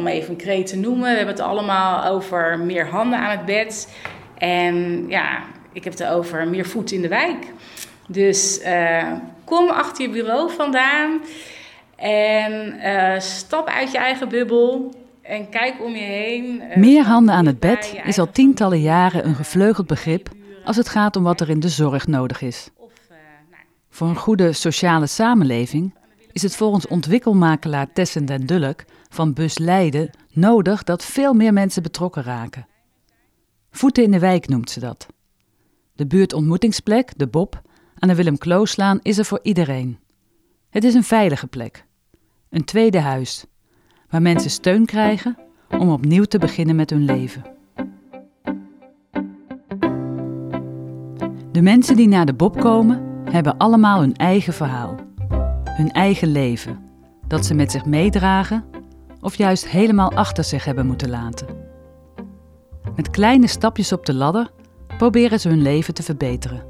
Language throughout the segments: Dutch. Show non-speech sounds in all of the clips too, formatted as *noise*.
om even een kreet te noemen. We hebben het allemaal over meer handen aan het bed. En ja, ik heb het over meer voet in de wijk. Dus uh, kom achter je bureau vandaan en uh, stap uit je eigen bubbel en kijk om je heen. Uh, meer handen aan het bed is al tientallen jaren een gevleugeld begrip als het gaat om wat er in de zorg nodig is. Nou. Voor een goede sociale samenleving is het volgens ontwikkelmakelaar Tessen den Dulk van Bus Leiden nodig dat veel meer mensen betrokken raken. Voeten in de wijk noemt ze dat. De buurtontmoetingsplek, de Bob, aan de Willem Klooslaan is er voor iedereen. Het is een veilige plek. Een tweede huis, waar mensen steun krijgen om opnieuw te beginnen met hun leven. De mensen die naar de Bob komen, hebben allemaal hun eigen verhaal. Hun eigen leven, dat ze met zich meedragen of juist helemaal achter zich hebben moeten laten. Met kleine stapjes op de ladder proberen ze hun leven te verbeteren.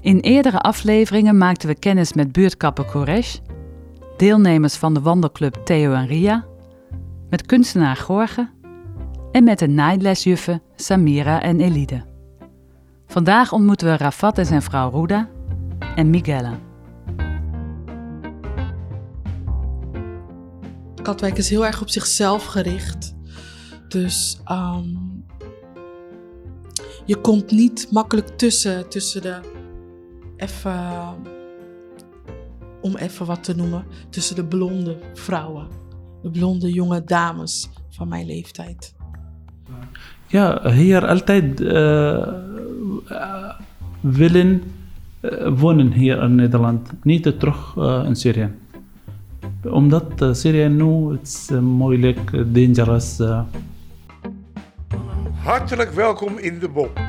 In eerdere afleveringen maakten we kennis met buurtkapper Koresh, deelnemers van de wandelclub Theo en Ria, met kunstenaar Gorge en met de naailesjuffen Samira en Elide. Vandaag ontmoeten we Rafat en zijn vrouw Ruda en Miguela. Katwijk is heel erg op zichzelf gericht. Dus um, je komt niet makkelijk tussen, tussen de even, om even wat te noemen, tussen de blonde vrouwen, de blonde jonge dames van mijn leeftijd. Ja, hier altijd uh, willen uh, wonen hier in Nederland, niet terug in Syrië. Omdat Syrië nu is moeilijk, dangerous. Hartelijk welkom in de Bob.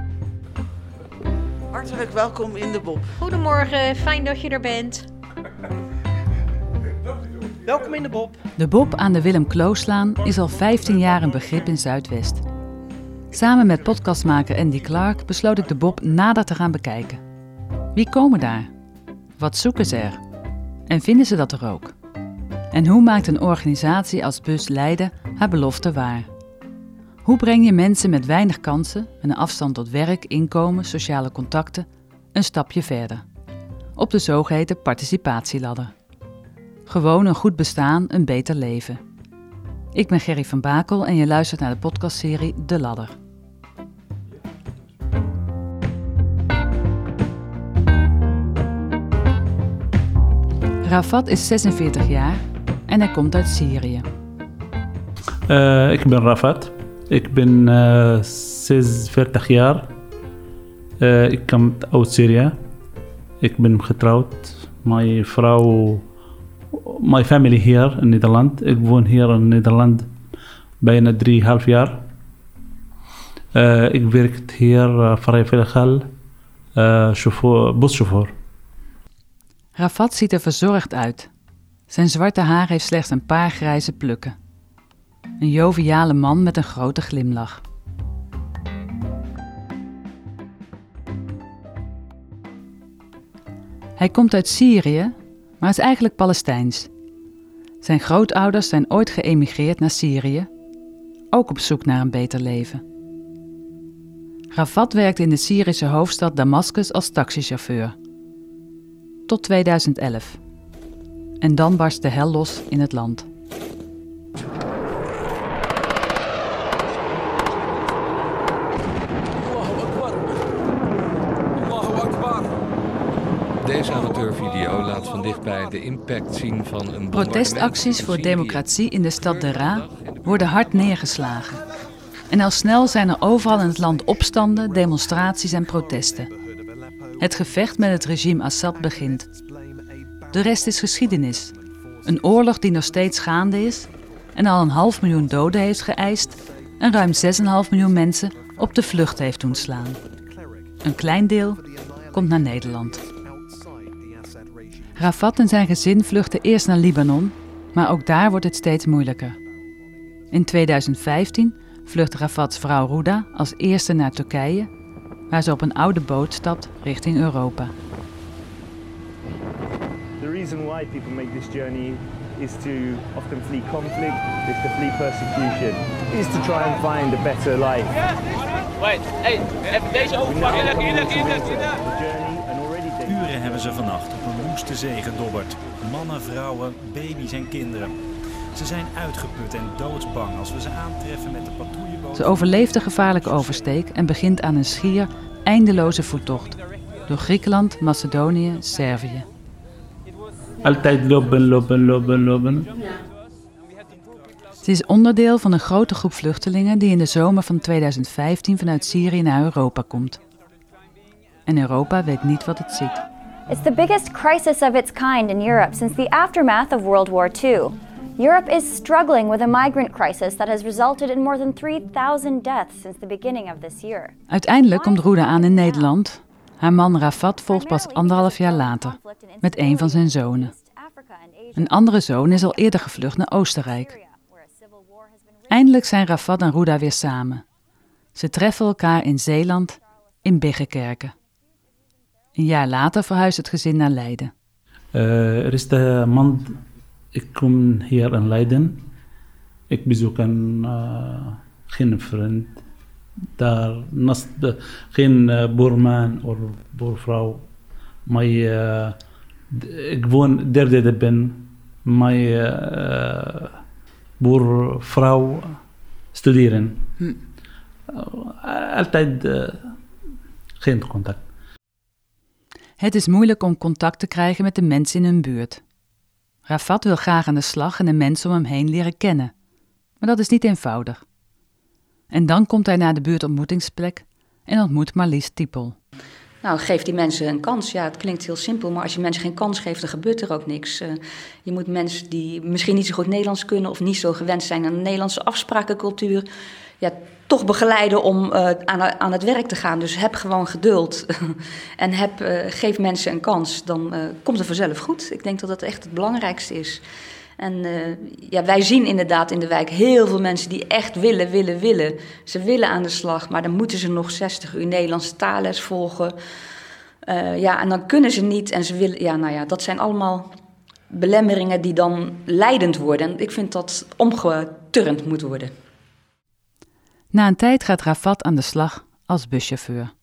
Hartelijk welkom in de Bob. Goedemorgen, fijn dat je er bent. welkom in de Bob. De Bob aan de Willem Klooslaan is al 15 jaar een begrip in Zuidwest. Samen met podcastmaker Andy Clark besloot ik de Bob nader te gaan bekijken. Wie komen daar? Wat zoeken ze er? En vinden ze dat er ook? En hoe maakt een organisatie als Bus Leiden haar belofte waar? Hoe breng je mensen met weinig kansen en een afstand tot werk, inkomen, sociale contacten een stapje verder? Op de zogeheten participatieladder. Gewoon een goed bestaan, een beter leven. Ik ben Gerry van Bakel en je luistert naar de podcastserie De Ladder. Rafat is 46 jaar en hij komt uit Syrië. Uh, ik ben Rafat. Ik ben uh, 46 jaar. Uh, ik kom uit Syrië. Ik ben getrouwd. Mijn vrouw, mijn familie hier in Nederland. Ik woon hier in Nederland bijna drieënhalf jaar. Uh, ik werk hier uh, vrijwilliger, uh, chauffeur, buschauffeur. Rafat ziet er verzorgd uit. Zijn zwarte haar heeft slechts een paar grijze plukken. Een joviale man met een grote glimlach. Hij komt uit Syrië, maar is eigenlijk Palestijns. Zijn grootouders zijn ooit geëmigreerd naar Syrië, ook op zoek naar een beter leven. Rafat werkte in de Syrische hoofdstad Damascus als taxichauffeur. Tot 2011. En dan barst de hel los in het land. Deze amateurvideo laat van dichtbij de impact zien van een Protestacties voor democratie in de stad Dera worden hard neergeslagen. En al snel zijn er overal in het land opstanden, demonstraties en protesten. Het gevecht met het regime Assad begint. De rest is geschiedenis. Een oorlog die nog steeds gaande is en al een half miljoen doden heeft geëist en ruim 6,5 miljoen mensen op de vlucht heeft doen slaan. Een klein deel komt naar Nederland. Rafat en zijn gezin vluchten eerst naar Libanon, maar ook daar wordt het steeds moeilijker. In 2015 vlucht Rafats vrouw Ruda als eerste naar Turkije, waar ze op een oude boot stapt richting Europa. Reason why people make this journey is to often flee conflict, is to flee persecution, is to try and find a better life. Wait, hey, even deze overpak. Taken Uren hebben ze vannacht op een woeste zee gedobberd. Mannen, vrouwen, baby's en kinderen. Ze zijn uitgeput en doodsbang als we ze aantreffen met de patrouilleboot. Ze overleeft de gevaarlijke oversteek en begint aan een schier eindeloze voettocht. Door Griekenland, Macedonië, Servië. Altijd lopen, lopen, lopen, lopen. Ze is onderdeel van een grote groep vluchtelingen die in de zomer van 2015 vanuit Syrië naar Europa komt. En Europa weet niet wat het ziet. It's the biggest crisis of its kind in Europe since the aftermath of World War II. Europe is struggling with a migrant crisis that has resulted in more than 3,000 deaths since the beginning of this year. Uiteindelijk komt Roeda aan in Nederland. Haar man Rafat volgt pas anderhalf jaar later, met een van zijn zonen. Een andere zoon is al eerder gevlucht naar Oostenrijk. Eindelijk zijn Rafat en Roeda weer samen. Ze treffen elkaar in Zeeland, in Biggekerken. Een jaar later verhuist het gezin naar Leiden. Uh, er is de man, ik kom hier in Leiden. Ik bezoek een, uh, geen vriend. Daar naast de, geen uh, boerman of boervrouw. Maar uh, ik woon derde ben. Mijn boervrouw studeren. Hm. altijd geen contact. Het is moeilijk om contact te krijgen met de mensen in hun buurt. Rafat wil graag aan de slag en de mensen om hem heen leren kennen. Maar dat is niet eenvoudig. En dan komt hij naar de buurtontmoetingsplek en ontmoet Marlies Tiepel. Nou, geef die mensen een kans. Ja, het klinkt heel simpel, maar als je mensen geen kans geeft, dan gebeurt er ook niks. Uh, je moet mensen die misschien niet zo goed Nederlands kunnen of niet zo gewend zijn aan de Nederlandse afsprakencultuur, ja, toch begeleiden om uh, aan, aan het werk te gaan. Dus heb gewoon geduld *laughs* en heb, uh, geef mensen een kans. Dan komt het vanzelf goed. Ik denk dat dat echt het belangrijkste is. En uh, ja, wij zien inderdaad in de wijk heel veel mensen die echt willen, willen, willen. Ze willen aan de slag, maar dan moeten ze nog 60 uur Nederlandse taalles volgen. Uh, ja, en dan kunnen ze niet en ze willen. Ja, nou ja, dat zijn allemaal belemmeringen die dan leidend worden. En ik vind dat omgeturnd moet worden. Na een tijd gaat Rafat aan de slag als buschauffeur.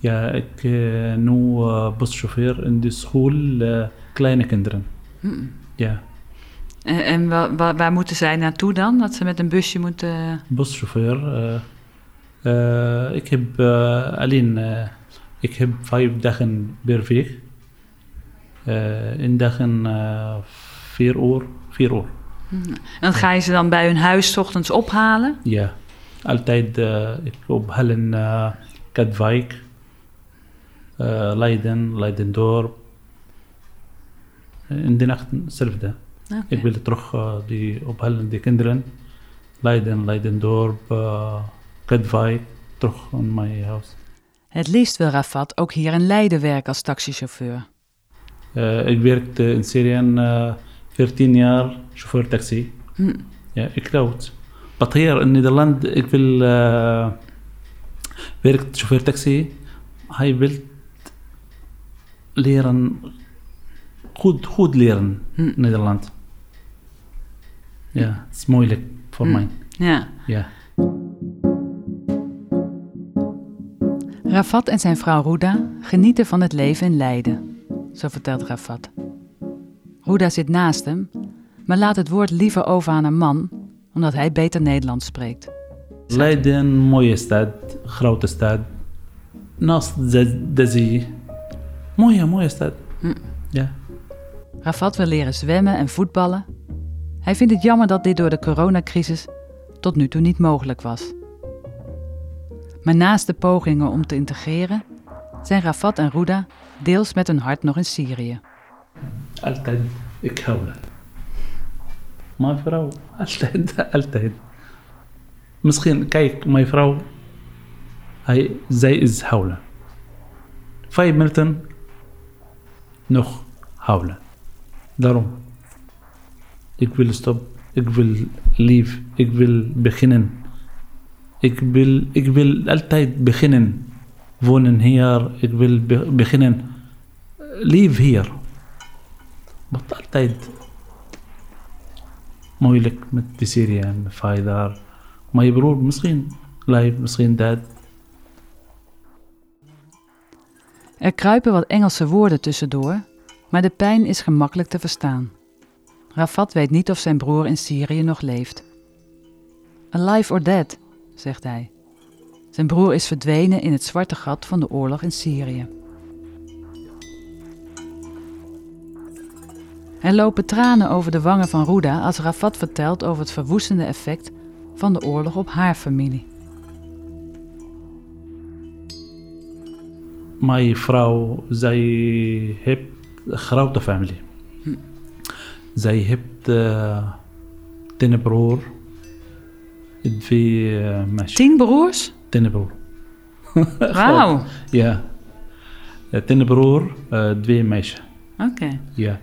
Ja, ik uh, nu uh, buschauffeur in de school uh, kleine kinderen. Mm. Ja. En, en waar, moeten zij naartoe dan? Dat ze met een busje moeten... Buschauffeur. ik heb alleen... ik heb vijf dagen per week. in dagen vier uur. Vier uur. Mm. En ga je ze dan bij hun huis s ochtends ophalen? Ja. Altijd ik ophalen uh, Katwijk, uh, Leiden, Leidendorp. In de nacht hetzelfde. Okay. Ik wil terug uh, die ophalen, die kinderen. Leiden, Leidendorp, uh, Katwijk, terug in mijn huis. Het liefst wil Rafat ook hier in Leiden werken als taxichauffeur. Uh, ik werkte in Syrië 14 jaar chauffeur taxi. Hm. Ja, ik rood. Maar hier in Nederland, ik wil uh, werken chauffeur taxi. Hij wil leren, goed, goed leren in hm. Nederland. Ja, het is moeilijk voor hm. mij. Ja. ja. Rafat en zijn vrouw Ruda genieten van het leven in Leiden, zo vertelt Rafat. Ruda zit naast hem, maar laat het woord liever over aan een man, omdat hij beter Nederlands spreekt. Leiden, mooie stad, grote stad, naast de, de zee. Mooie, mooie stad. Hm. Ja. Rafat wil leren zwemmen en voetballen. Hij vindt het jammer dat dit door de coronacrisis tot nu toe niet mogelijk was. Maar naast de pogingen om te integreren, zijn Rafat en Ruda deels met hun hart nog in Syrië. Altijd, ik hou Mijn vrouw, altijd, altijd. Misschien, kijk, mijn vrouw, hij, zij is huilen. Vijf minuten nog huilen. Daarom. Ik wil stop. Ik wil lief. Ik wil beginnen. Ik wil, ik wil altijd beginnen. Wonen hier. Ik wil be beginnen. Lief hier. Maar altijd. moeilijk met de Syrië en vader. Mijn broer misschien live, misschien dat. Er kruipen wat Engelse woorden tussendoor, maar de pijn is gemakkelijk te verstaan. Rafat weet niet of zijn broer in Syrië nog leeft. Alive or dead, zegt hij. Zijn broer is verdwenen in het zwarte gat van de oorlog in Syrië. Er lopen tranen over de wangen van Ruda als Rafat vertelt over het verwoestende effect van de oorlog op haar familie. Mijn vrouw, zij een grote familie. Zij heeft uh, tien broer, twee uh, meisjes. Tien broers? Tien broer. *laughs* Wauw. ja. Tien broer, uh, twee meisjes. Oké. Okay. Ja.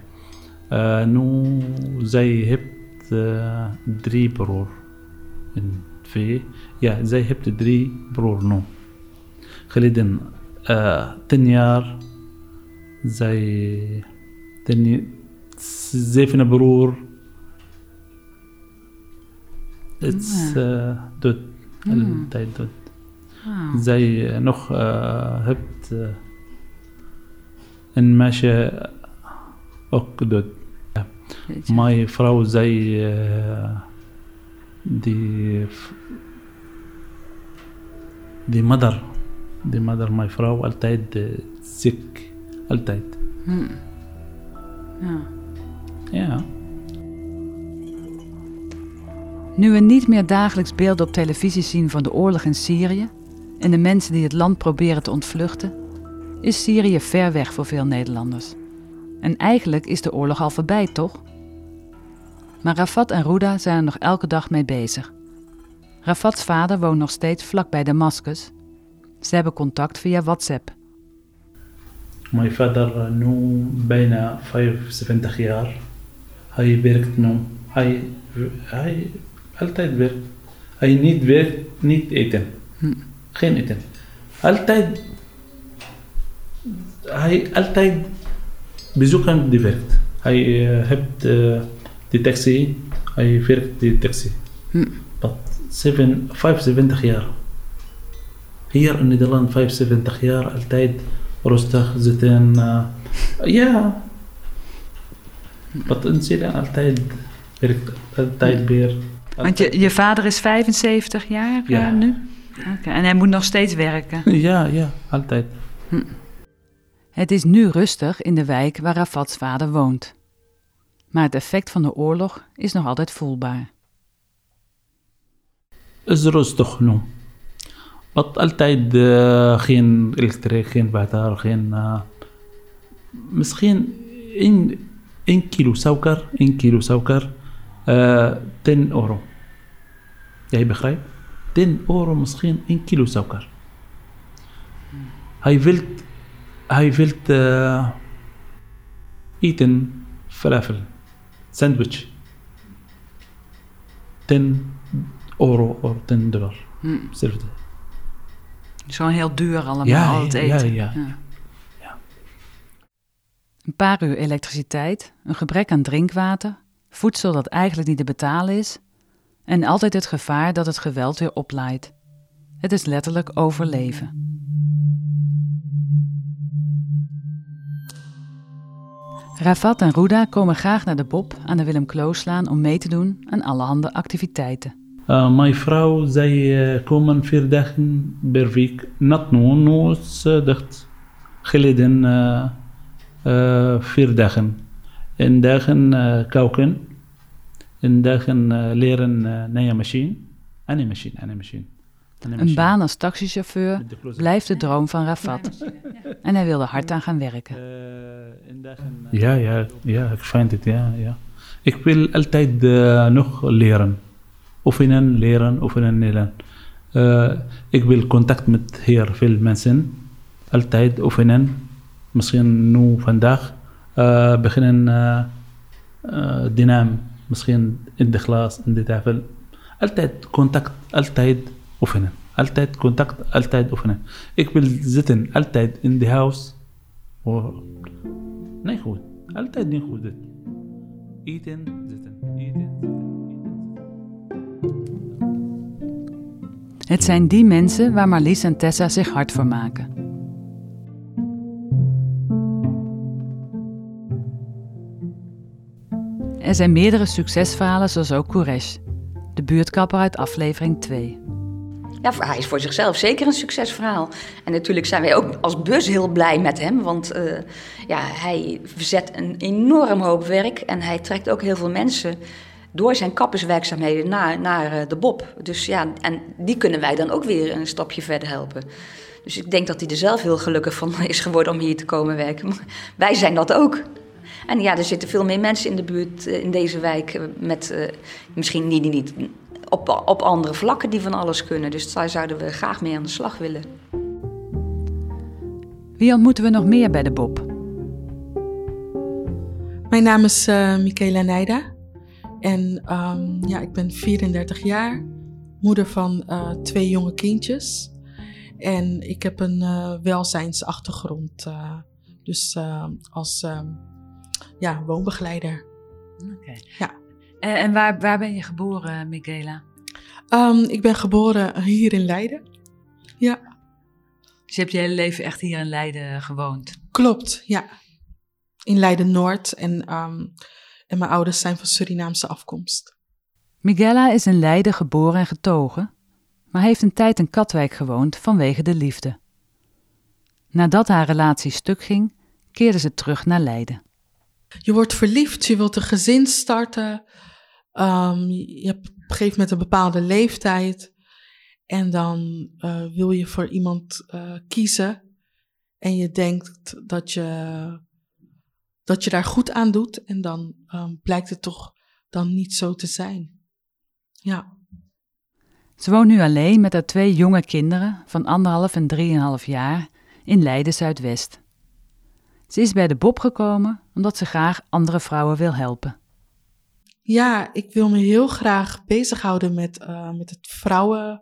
Nu, zij heeft drie broer. En twee. Ja, zij heeft drie broer nu. Geleden tien jaar. Zij. Ten, zeven broer. Het is uh, dood. Hmm. Tijd dood. Wow. Zij nog uh, heeft een meisje ook dood. Ja. Mijn vrouw zei uh, die die altijd. Hmm. Ja. Ja. Nu we niet meer dagelijks beelden op televisie zien van de oorlog in Syrië en de mensen die het land proberen te ontvluchten, is Syrië ver weg voor veel Nederlanders. En eigenlijk is de oorlog al voorbij, toch? Maar Rafat en Ruda zijn er nog elke dag mee bezig. Rafats vader woont nog steeds vlakbij Damascus. Ze hebben contact via WhatsApp. Mijn vader nu bijna 75 jaar. Hij werkt nu. Hij, hij altijd werkt. Hij niet werkt, niet eten. Hm. Geen eten. Altijd. Hij altijd bezoeken die werkt. Hij uh, heeft uh, de taxi. Hij werkt die taxi. Hm. But seven, 75 jaar. Hier in Nederland 75 jaar altijd rustig zitten. Uh, ja. Wat in Syrië altijd werkt, altijd weer. Want je, je vader is 75 jaar Ja. uh, nu? Oké, En hij moet nog steeds werken? *laughs* Ja, ja, altijd. Hm. Het is nu rustig in de wijk waar Rafats vader woont. Maar het effect van de oorlog is nog altijd voelbaar. is rustig nu. Wat altijd uh, geen elektriek, geen water, geen. Uh, misschien 1 kilo suiker, 1 kilo suiker, uh, 10 euro. Jij begrijpt? 10 euro misschien 1 kilo suiker. Hij wil, hij wil eten falafel, sandwich. 10 euro of 10 dollar. Hm. Zo'n heel duur allemaal, Ja, al het ja, eten. ja, Een paar uur elektriciteit, een gebrek aan drinkwater, voedsel dat eigenlijk niet te betalen is en altijd het gevaar dat het geweld weer oplaait. Het is letterlijk overleven. Rafat en Ruda komen graag naar de Bob aan de Willem Klooslaan om mee te doen aan allerhande activiteiten. Uh, mijn vrouw, zij uh, komen vier dagen per week. Not nu, nu is uh, dicht. Geleden uh, uh, vier dagen. En dagen uh, koken. En dagen uh, leren uh, nieuwe machine. Een machine, een machine. Een baan als taxichauffeur blijft de droom van Rafat. En hij wil er hard aan gaan werken. Ja, ja, ja, ik vind het, ja, ja. Ik wil altijd uh, nog leren. وفنان ليران وفنان نيلان أه إقبل كونتاكت مت هير في المنسن ألتايد وفنان مسخين نو فنداخ. أه بخنن أه،, أه دينام. مسخين إندي خلاص إندي تافل. ألتايد كونتاكت ألتايد وفنان ألتايد كونتاكت ألتايد وفنان إقبل زيتن ألتايد إندي هاوس. و نيخود ألتايد نيخود إيتن. Het zijn die mensen waar Marlies en Tessa zich hard voor maken. Er zijn meerdere succesverhalen zoals ook Koresh, de buurtkapper uit aflevering 2. Ja, hij is voor zichzelf zeker een succesverhaal. En natuurlijk zijn wij ook als bus heel blij met hem. Want uh, ja, hij verzet een enorm hoop werk. En hij trekt ook heel veel mensen door zijn kapperswerkzaamheden naar, naar uh, de Bob. Dus ja, en die kunnen wij dan ook weer een stapje verder helpen. Dus ik denk dat hij er zelf heel gelukkig van *laughs* is geworden om hier te komen werken. Maar wij zijn dat ook. En ja, er zitten veel meer mensen in de buurt, uh, in deze wijk, met misschien niet, niet op, op andere vlakken die van alles kunnen. Dus daar zouden we graag mee aan de slag willen. Wie ontmoeten we nog meer bij de Bob? Mijn naam is uh, Michaela Nijda. En um, ja, ik ben 34 jaar, moeder van uh, twee jonge kindjes. En ik heb een uh, welzijnsachtergrond, dus als ja, woonbegeleider. Oké. Okay. Ja. En, en waar, waar ben je geboren, Michaela? Um, ik ben geboren hier in Leiden. Ja. Dus je hebt je hele leven echt hier in Leiden gewoond? Klopt, ja. In Leiden-Noord. En, en mijn ouders zijn van Surinaamse afkomst. Miguela is in Leiden geboren en getogen, maar heeft een tijd in Katwijk gewoond vanwege de liefde. Nadat haar relatie stuk ging, keerde ze terug naar Leiden. Je wordt verliefd, je wilt een gezin starten. Um, je hebt op een gegeven moment een bepaalde leeftijd. En dan uh, wil je voor iemand uh, kiezen. En je denkt dat je, dat je daar goed aan doet. En dan um, blijkt het toch dan niet zo te zijn. Ja. Ze woont nu alleen met haar twee jonge kinderen van anderhalf en drieënhalf jaar in Leiden Zuidwest. Ze is bij de Bob gekomen omdat ze graag andere vrouwen wil helpen. Ja, ik wil me heel graag bezighouden met, uh, met het vrouwen,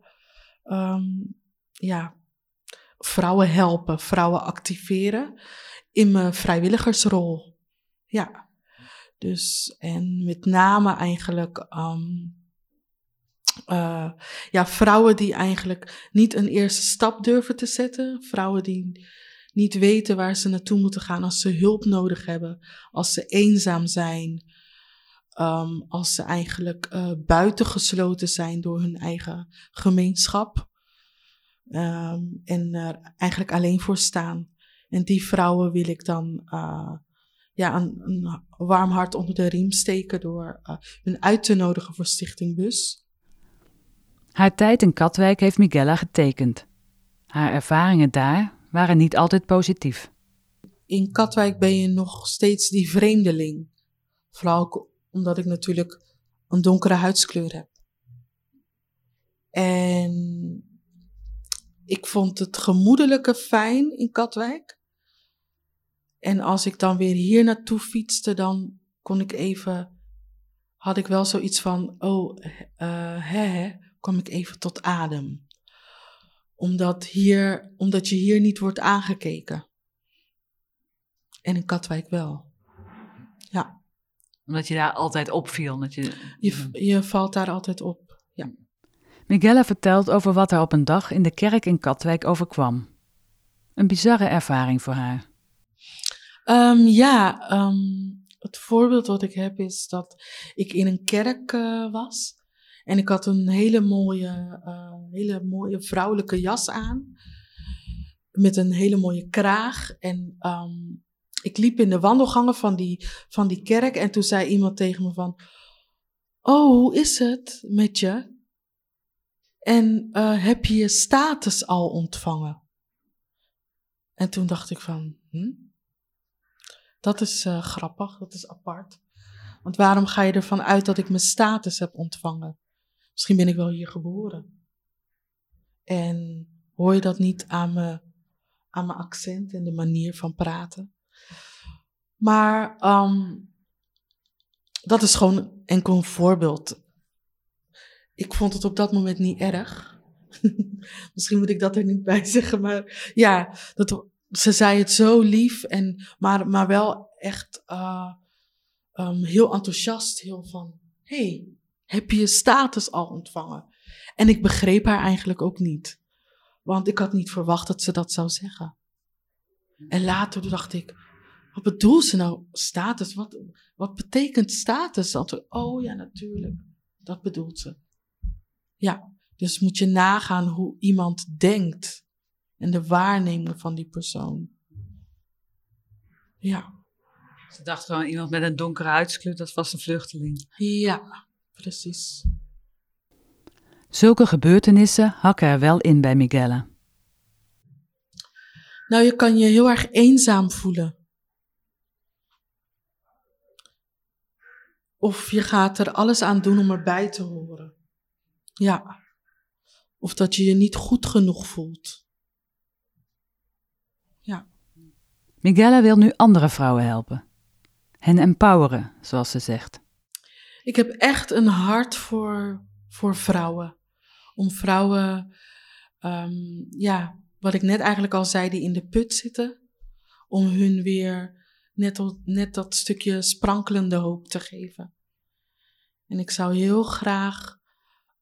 um, ja, vrouwen helpen, vrouwen activeren in mijn vrijwilligersrol. Ja, dus en met name eigenlijk um, ja, vrouwen die eigenlijk niet een eerste stap durven te zetten, vrouwen die niet weten waar ze naartoe moeten gaan als ze hulp nodig hebben, als ze eenzaam zijn, um, als ze eigenlijk uh, buitengesloten zijn door hun eigen gemeenschap. Um, en er eigenlijk alleen voor staan. En die vrouwen wil ik dan uh, ja, een, een, warm hart onder de riem steken door uh, hun uit te nodigen voor Stichting Bus. Haar tijd in Katwijk heeft Miguela getekend. Haar ervaringen daar waren niet altijd positief. In Katwijk ben je nog steeds die vreemdeling. Vooral omdat ik natuurlijk een donkere huidskleur heb. En ik vond het gemoedelijke fijn in Katwijk. En als ik dan weer hier naartoe fietste, dan kon ik even, had ik wel zoiets van, oh, uh, hè, hè, kwam ik even tot adem. Omdat, hier, omdat je hier niet wordt aangekeken. En in Katwijk wel. Ja omdat je daar altijd opviel. Dat je... Je, je valt daar altijd op, ja. Miguela vertelt over wat haar op een dag in de kerk in Katwijk overkwam. Een bizarre ervaring voor haar. Um, ja, um, het voorbeeld wat ik heb is dat ik in een kerk uh, was. En ik had een hele mooie, uh, hele mooie vrouwelijke jas aan. Met een hele mooie kraag. En um, ik liep in de wandelgangen van die, van die kerk en toen zei iemand tegen me van, oh, hoe is het met je? En uh, heb je je status al ontvangen? En toen dacht ik van, hm? Dat is uh, grappig, dat is apart. Want waarom ga je ervan uit dat ik mijn status heb ontvangen? Misschien ben ik wel hier geboren. En hoor je dat niet aan mijn, aan mijn accent en de manier van praten? Maar um, dat is gewoon enkel een voorbeeld. Ik vond het op dat moment niet erg. *laughs* Misschien moet ik dat er niet bij zeggen, maar ja, dat, ze zei het zo lief, en, maar, maar wel echt uh, um, heel enthousiast. Heel van: hey, heb je je status al ontvangen? En ik begreep haar eigenlijk ook niet. Want ik had niet verwacht dat ze dat zou zeggen. En later dacht ik, wat bedoelt ze nou? Status? Wat, wat betekent status? Oh ja, natuurlijk. Dat bedoelt ze. Ja, dus moet je nagaan hoe iemand denkt en de waarneming van die persoon. Ja. Ze dacht gewoon iemand met een donkere huidskleur, dat was een vluchteling. Ja, precies. Zulke gebeurtenissen hakken er wel in bij Miguel. Nou, je kan je heel erg eenzaam voelen. Of je gaat er alles aan doen om erbij te horen. Ja. Of dat je je niet goed genoeg voelt. Ja. Miguel wil nu andere vrouwen helpen. Hen empoweren, zoals ze zegt. Ik heb echt een hart voor, voor vrouwen. Om vrouwen, um, ja, wat ik net eigenlijk al zei, die in de put zitten. Om hun weer net, net dat stukje sprankelende hoop te geven. En ik zou heel graag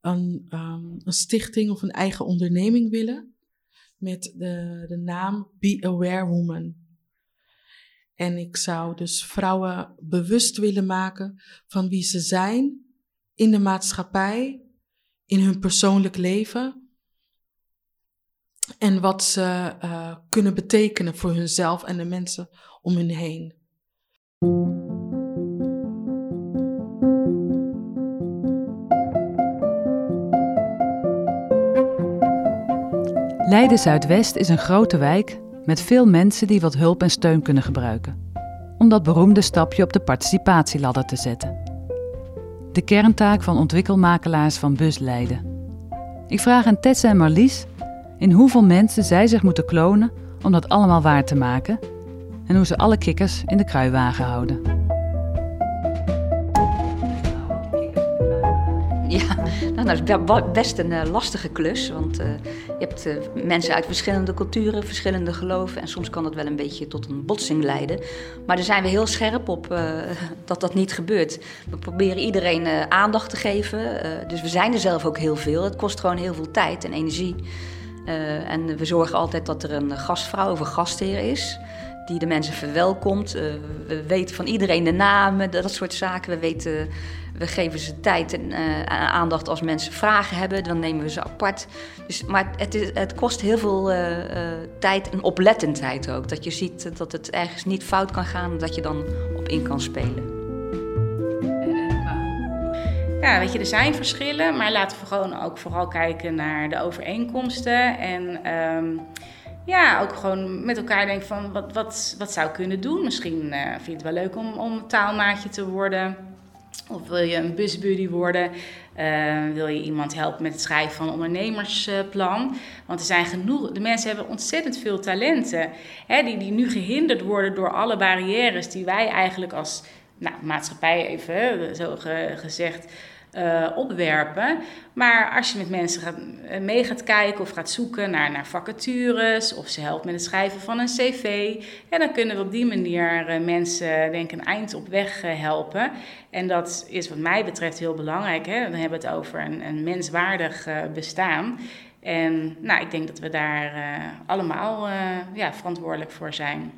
een, um, een stichting of een eigen onderneming willen met de, de naam Be Aware Woman. En ik zou dus vrouwen bewust willen maken van wie ze zijn in de maatschappij, in hun persoonlijk leven en wat ze uh, kunnen betekenen voor hunzelf en de mensen om hun heen. Leiden Zuidwest is een grote wijk met veel mensen die wat hulp en steun kunnen gebruiken. Om dat beroemde stapje op de participatieladder te zetten. De kerntaak van ontwikkelmakelaars van Bus Leiden. Ik vraag aan Tessa en Marlies in hoeveel mensen zij zich moeten klonen om dat allemaal waar te maken en hoe ze alle kikkers in de kruiwagen houden. Nou, dat is best een uh, lastige klus. Want uh, je hebt uh, mensen uit verschillende culturen, verschillende geloven. En soms kan dat wel een beetje tot een botsing leiden. Maar daar zijn we heel scherp op *laughs* dat dat niet gebeurt. We proberen iedereen aandacht te geven. dus we zijn er zelf ook heel veel. Het kost gewoon heel veel tijd en energie. en we zorgen altijd dat er een gastvrouw of een gastheer is die de mensen verwelkomt. Uh, we weten van iedereen de namen, dat soort zaken. We, weten, we geven ze tijd en uh, aandacht als mensen vragen hebben. Dan nemen we ze apart. Dus, maar het, is, het kost heel veel uh, tijd en oplettendheid ook. Dat je ziet dat het ergens niet fout kan gaan, dat je dan op in kan spelen. Ja, weet je, er zijn verschillen, maar laten we gewoon ook vooral kijken naar de overeenkomsten. En um, ja, ook gewoon met elkaar denken van wat, wat, wat zou ik kunnen doen. Misschien uh, vind je het wel leuk om, om taalmaatje te worden. Of wil je een busbuddy worden? Uh, wil je iemand helpen met het schrijven van een ondernemersplan? Want er zijn genoeg, de mensen hebben ontzettend veel talenten. Hè, die, die nu gehinderd worden door alle barrières die wij eigenlijk als nou, maatschappij even, zo gezegd, uh, opwerpen. Maar als je met mensen gaat, uh, mee gaat kijken of gaat zoeken naar, naar vacatures of ze helpt met het schrijven van een cv, dan kunnen we op die manier uh, mensen denk een eind op weg helpen. En dat is wat mij betreft heel belangrijk. Hè? Hebben het over een, een menswaardig bestaan. En nou, ik denk dat we daar allemaal ja, verantwoordelijk voor zijn.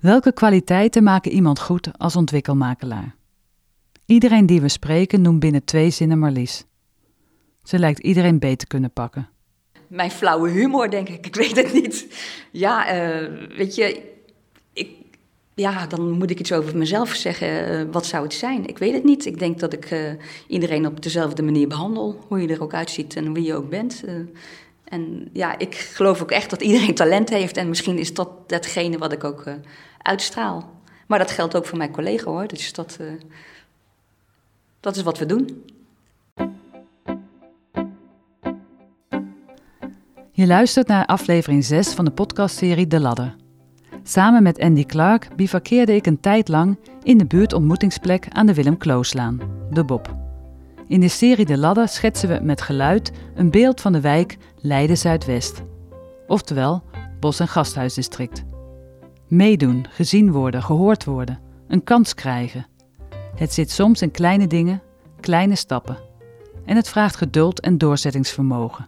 Welke kwaliteiten maken iemand goed als ontwikkelmakelaar? Iedereen die we spreken noemt binnen twee zinnen Marlies. Ze lijkt iedereen beter kunnen pakken. Mijn flauwe humor, denk ik. Ik weet het niet. Ja, uh, weet je, ik, ja, dan moet ik iets over mezelf zeggen. Uh, wat zou het zijn? Ik weet het niet. Ik denk dat ik uh, iedereen op dezelfde manier behandel. Hoe je er ook uitziet en wie je ook bent. en ja, ik geloof ook echt dat iedereen talent heeft. En misschien is dat datgene wat ik ook uitstraal. Maar dat geldt ook voor mijn collega hoor. Dus dat dat is wat we doen. Je luistert naar aflevering 6 van de podcastserie De Ladder. Samen met Andy Clark bivakkeerde ik een tijd lang in de buurtontmoetingsplek aan de Willem Klooslaan, de Bob. In de serie De Ladder schetsen we met geluid een beeld van de wijk Leiden Zuidwest. Oftewel Bos- en Gasthuisdistrict. Meedoen, gezien worden, gehoord worden, een kans krijgen, het zit soms in kleine dingen, kleine stappen. En het vraagt geduld en doorzettingsvermogen.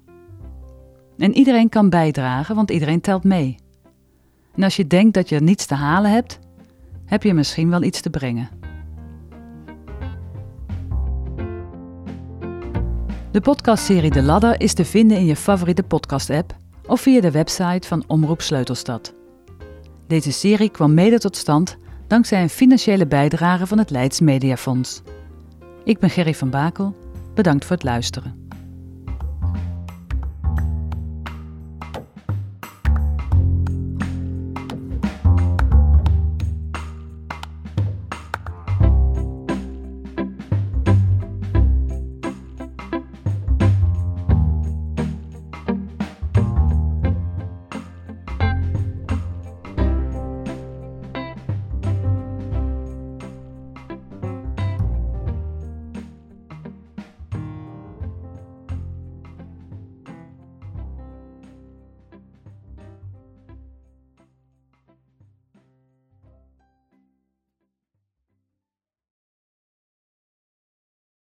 En iedereen kan bijdragen, want iedereen telt mee. En als je denkt dat je niets te halen hebt, heb je misschien wel iets te brengen. De podcastserie De Ladder is te vinden in je favoriete podcast-app of via de website van Omroep Sleutelstad. Deze serie kwam mede tot stand dankzij een financiële bijdrage van het Leids Mediafonds. Ik ben Gerry van Bakel. Bedankt voor het luisteren.